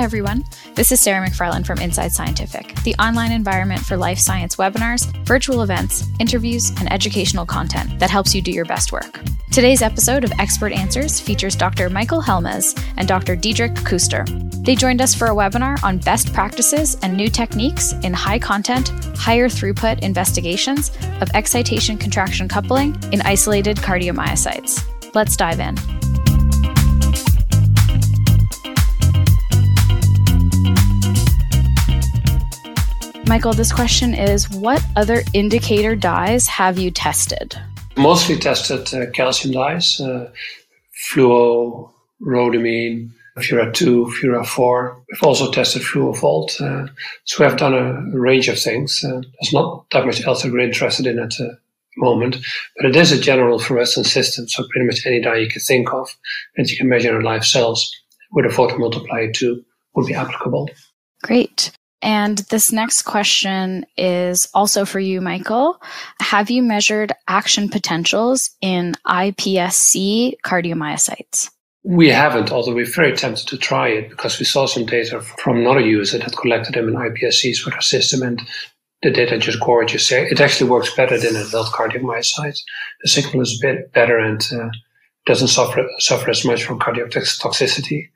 Hi, everyone. This is Sarah McFarland from Inside Scientific, the online environment for life science webinars, virtual events, interviews, and educational content that helps you do your best work. Today's episode of Expert Answers features Dr. Michael Helmes and Dr. Diederik Kuster. They joined us for a webinar on best practices and new techniques in high content, higher throughput investigations of excitation contraction coupling in isolated cardiomyocytes. Let's dive in. Michael, this question is What other indicator dyes have you tested? Mostly tested uh, calcium dyes, uh, fluo, rhodamine, Fura 2, Fura 4. We've also tested FluoVolt. Uh, so we have done a, range of things. Uh, there's not that much else that we're interested in at the moment, but it is a general fluorescence system. So pretty much any dye you can think of that you can measure in live cells with a photomultiplier too would be applicable. Great. And this next question is also for you, Michael. Have you measured action potentials in iPSC cardiomyocytes? We haven't, although we're very tempted to try it because we saw some data from another user that collected them in iPSCs with our system and the data just gorgeous. It actually works better than adult cardiomyocytes. The signal is a bit better and uh, doesn't suffer, suffer as much from cardiac toxicity.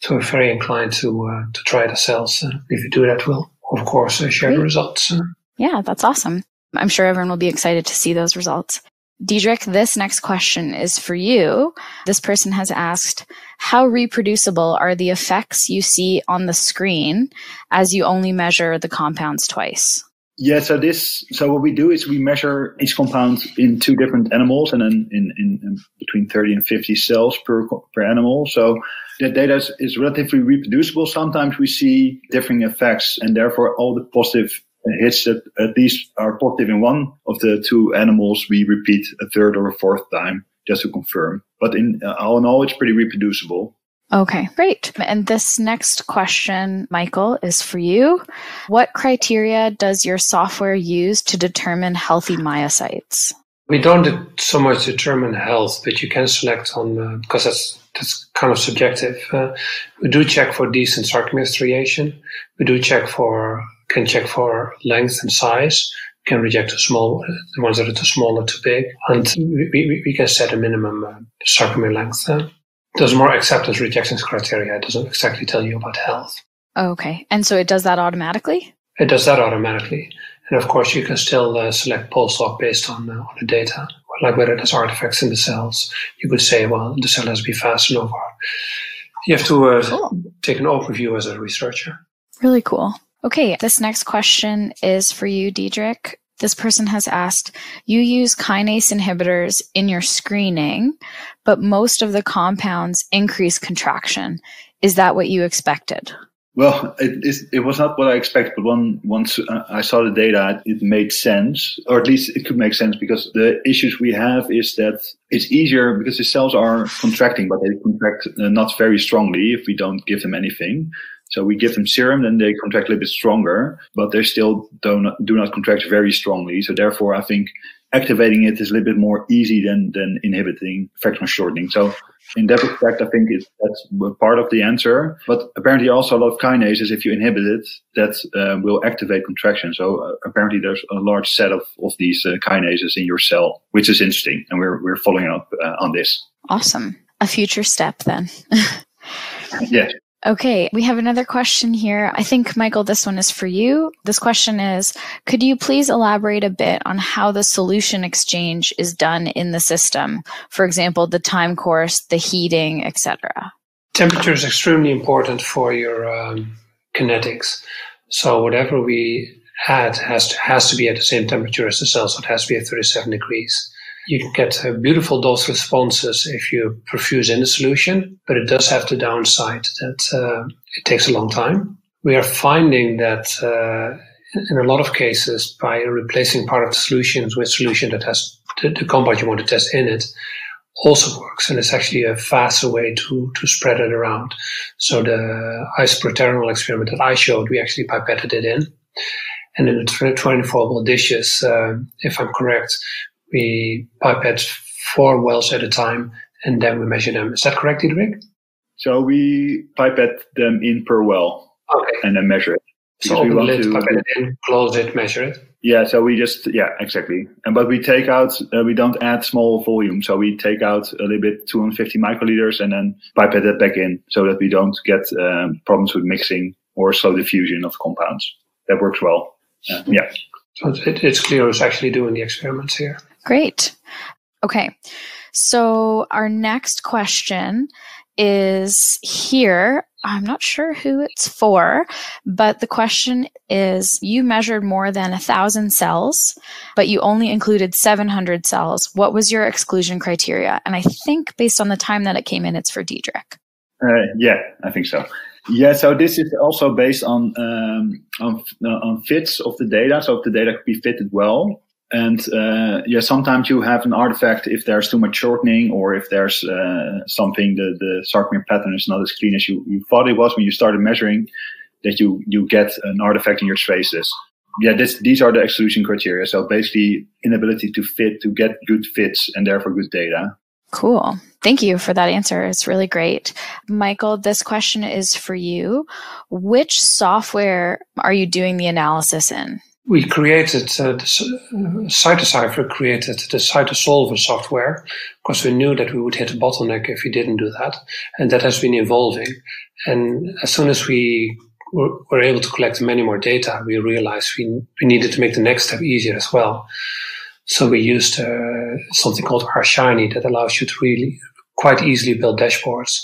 So we're very inclined to uh, to try it ourselves. Uh, if you do that, we'll of course uh, share Great. the results. Yeah, that's awesome. I'm sure everyone will be excited to see those results. Diederik, this next question is for you. This person has asked, how reproducible are the effects you see on the screen as you only measure the compounds twice? Yeah, so this, so what we do is we measure each compound in two different animals and then in, in, in between 30 and 50 cells per, per animal. So that data is, is relatively reproducible. Sometimes we see differing effects and therefore all the positive hits that at least are positive in one of the two animals, we repeat a third or a fourth time just to confirm. But in uh, all in all, it's pretty reproducible. Okay, great. And this next question, Michael, is for you. What criteria does your software use to determine healthy myocytes? We don't so much determine health, but you can select on uh, because that's that's kind of subjective. Uh, we do check for decent sarcomere striation. We do check for can check for length and size. We can reject the small the ones that are too small or too big, and we, we, we can set a minimum uh, sarcomere length. There's more acceptance rejection criteria. It doesn't exactly tell you about health. Okay, and so it does that automatically. It does that automatically. And of course, you can still uh, select post hoc based on, uh, on the data, like whether there's artifacts in the cells. You could say, well, the cell has to be fast enough. You have to uh, cool. take an overview as a researcher. Really cool. Okay, this next question is for you, Diederik. This person has asked, you use kinase inhibitors in your screening, but most of the compounds increase contraction. Is that what you expected? Well, it, it, was not what I expected, but once uh, I saw the data, it made sense, or at least it could make sense because the issues we have is that it's easier because the cells are contracting, but they contract uh, not very strongly if we don't give them anything. So we give them serum, then they contract a little bit stronger, but they still do not, do not contract very strongly. So therefore, I think activating it is a little bit more easy than, than inhibiting fractional shortening. So in that respect, I think it, that's part of the answer. But apparently, also a lot of kinases, if you inhibit it, that uh, will activate contraction. So uh, apparently, there's a large set of, of these uh, kinases in your cell, which is interesting, and we're we're following up uh, on this. Awesome, a future step then. yes. Okay, we have another question here. I think, Michael, this one is for you. This question is Could you please elaborate a bit on how the solution exchange is done in the system? For example, the time course, the heating, etc. Temperature is extremely important for your um, kinetics. So, whatever we add has to, has to be at the same temperature as the cell, so it has to be at 37 degrees. You can get uh, beautiful dose responses if you perfuse in the solution, but it does have the downside that uh, it takes a long time. We are finding that uh, in a lot of cases, by replacing part of the solutions with solution that has the, the compound you want to test in it, also works, and it's actually a faster way to to spread it around. So the isoproterenol experiment that I showed, we actually pipetted it in, and in the 24 well dishes, uh, if I'm correct, we pipette four wells at a time and then we measure them. Is that correct, Diederik? So we pipette them in per well. Okay. And then measure it. So open the lid, pipette it in, close it, measure it. Yeah, so we just yeah exactly, and but we take out uh, we don't add small volume, so we take out a little bit 250 microliters and then pipette that back in, so that we don't get um, problems with mixing or slow diffusion of compounds. That works well. Uh, yeah. So it, it's clear who's actually doing the experiments here. Great. Okay. So our next question is here. I'm not sure who it's for, but the question is you measured more than a thousand cells, but you only included 700 cells. What was your exclusion criteria? And I think based on the time that it came in, it's for Diederik. Uh, yeah, I think so. Yeah, so this is also based on um, on, on fits of the data. So if the data could be fitted well, and uh, yeah, sometimes you have an artifact if there's too much shortening or if there's uh, something the the sarcomere pattern is not as clean as you, you thought it was when you started measuring. That you you get an artifact in your traces. Yeah, this, these are the exclusion criteria. So basically, inability to fit to get good fits and therefore good data. Cool. Thank you for that answer. It's really great. Michael, this question is for you. Which software are you doing the analysis in? We created, uh, uh, CytoCypher created the CytoSolver software because we knew that we would hit a bottleneck if we didn't do that. And that has been evolving. And as soon as we were, were able to collect many more data, we realized we, we needed to make the next step easier as well. So we used uh, something called RShiny that allows you to really quite easily build dashboards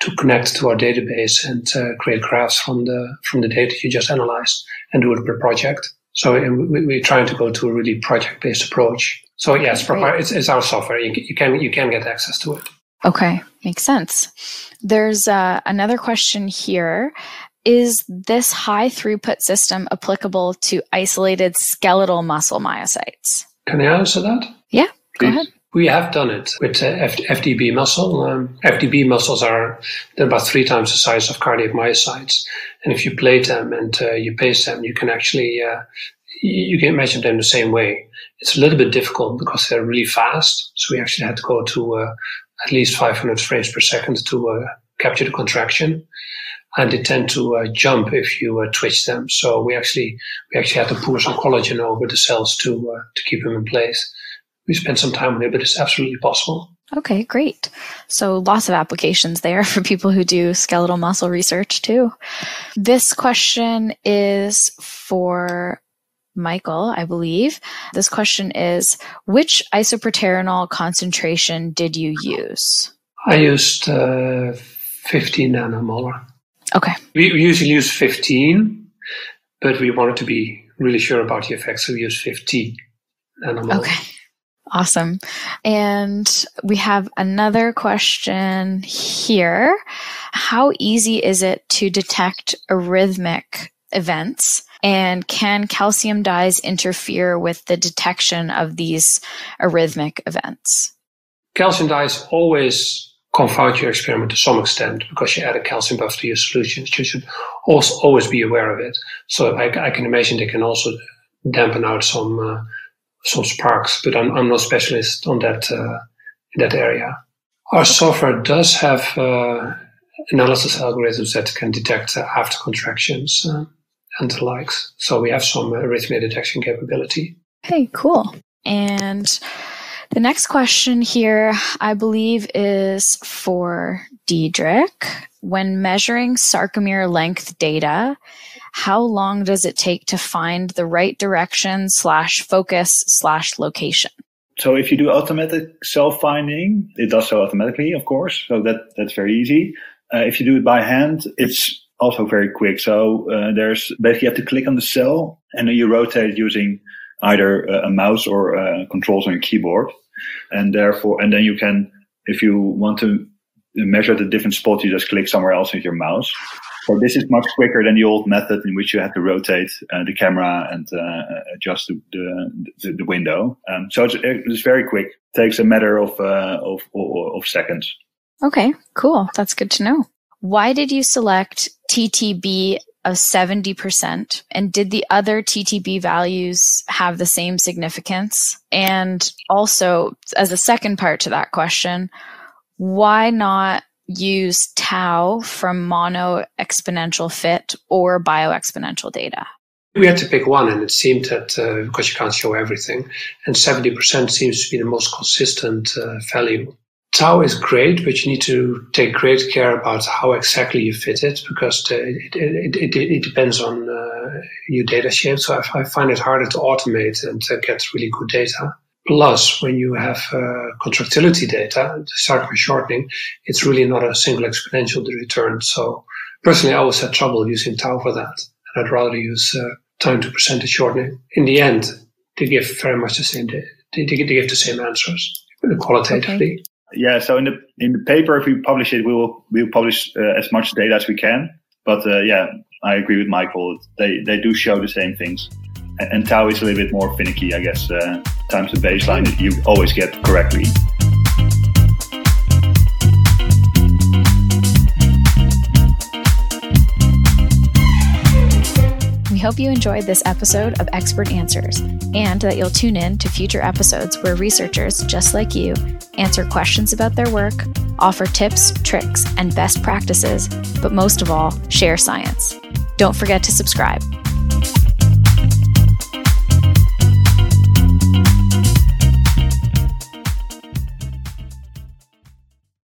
to connect to our database and uh, create graphs from the from the data you just analyzed and do it per project. So we, are trying to go to a really project based approach. So yes, it's, it's, our software. You, you, can you can get access to it. Okay, makes sense. There's uh, another question here. Is this high throughput system applicable to isolated skeletal muscle myocytes? Can I answer that? Yeah, Please. go ahead. We have done it with F- FDB muscle. Um, FDB muscles are about three times the size of cardiac myocytes, and if you plate them and uh, you pace them, you can actually uh, you can measure them the same way. It's a little bit difficult because they're really fast, so we actually had to go to uh, at least 500 frames per second to uh, capture the contraction and they tend to uh, jump if you uh, twitch them. So we actually we actually had to pour some collagen over the cells to uh, to keep them in place we spent some time on it, but it's absolutely possible. Okay, great. So lots of applications there for people who do skeletal muscle research too. This question is for Michael, I believe. This question is Which isoproterenol concentration did you use? I used uh, 15 nanomolar. Okay. We, we usually use 15, but we wanted to be really sure about the effects, so we used 50 nanomolar. Okay. Awesome. And we have another question here. How easy is it to detect arrhythmic events? And can calcium dyes interfere with the detection of these arrhythmic events? Calcium dyes always confound your experiment to some extent because you add a calcium buff to your solutions. You should also always be aware of it. So I, I can imagine they can also dampen out some uh, some sparks, but I'm, I'm no specialist on that uh, in that area. Our software does have uh, analysis algorithms that can detect uh, after contractions uh, and the likes. So we have some arrhythmia detection capability. Hey, cool. And the next question here, I believe, is for Diederik. When measuring sarcomere length data, how long does it take to find the right direction slash focus slash location? So if you do automatic cell finding, it does so automatically, of course. So that that's very easy. Uh, if you do it by hand, it's also very quick. So uh, there's basically you have to click on the cell and then you rotate using either a mouse or uh, controls on your keyboard, and therefore, and then you can, if you want to measure the different spots, you just click somewhere else with your mouse. So this is much quicker than the old method in which you had to rotate uh, the camera and uh, adjust the, the, the window. Um, so it's, it's, very quick. It takes a matter of, uh, of, of seconds. Okay, cool. That's good to know. Why did you select TTB of 70%? And did the other TTB values have the same significance? And also, as a second part to that question, why not use tau from mono exponential fit or biexponential data? We had to pick one, and it seemed that uh, because you can't show everything, and 70% seems to be the most consistent uh, value. Tau is great, but you need to take great care about how exactly you fit it because it, it, it, it, depends on uh, your data shape. So I, I, find it harder to automate and to get really good data. Plus, when you have uh, contractility data, the start shortening, it's really not a single exponential return. So personally, I always had trouble using tau for that. And I'd rather use uh, time to percentage shortening. In the end, they give very much the same, they, they, they give the same answers qualitatively. Okay. Yeah, so in the in the paper, if we publish it, we will we will publish uh, as much data as we can. But uh, yeah, I agree with Michael. They they do show the same things and tau is a little bit more finicky, I guess. Uh, times the baseline, you always get correctly. Hope you enjoyed this episode of Expert Answers and that you'll tune in to future episodes where researchers just like you answer questions about their work, offer tips, tricks, and best practices, but most of all, share science. Don't forget to subscribe.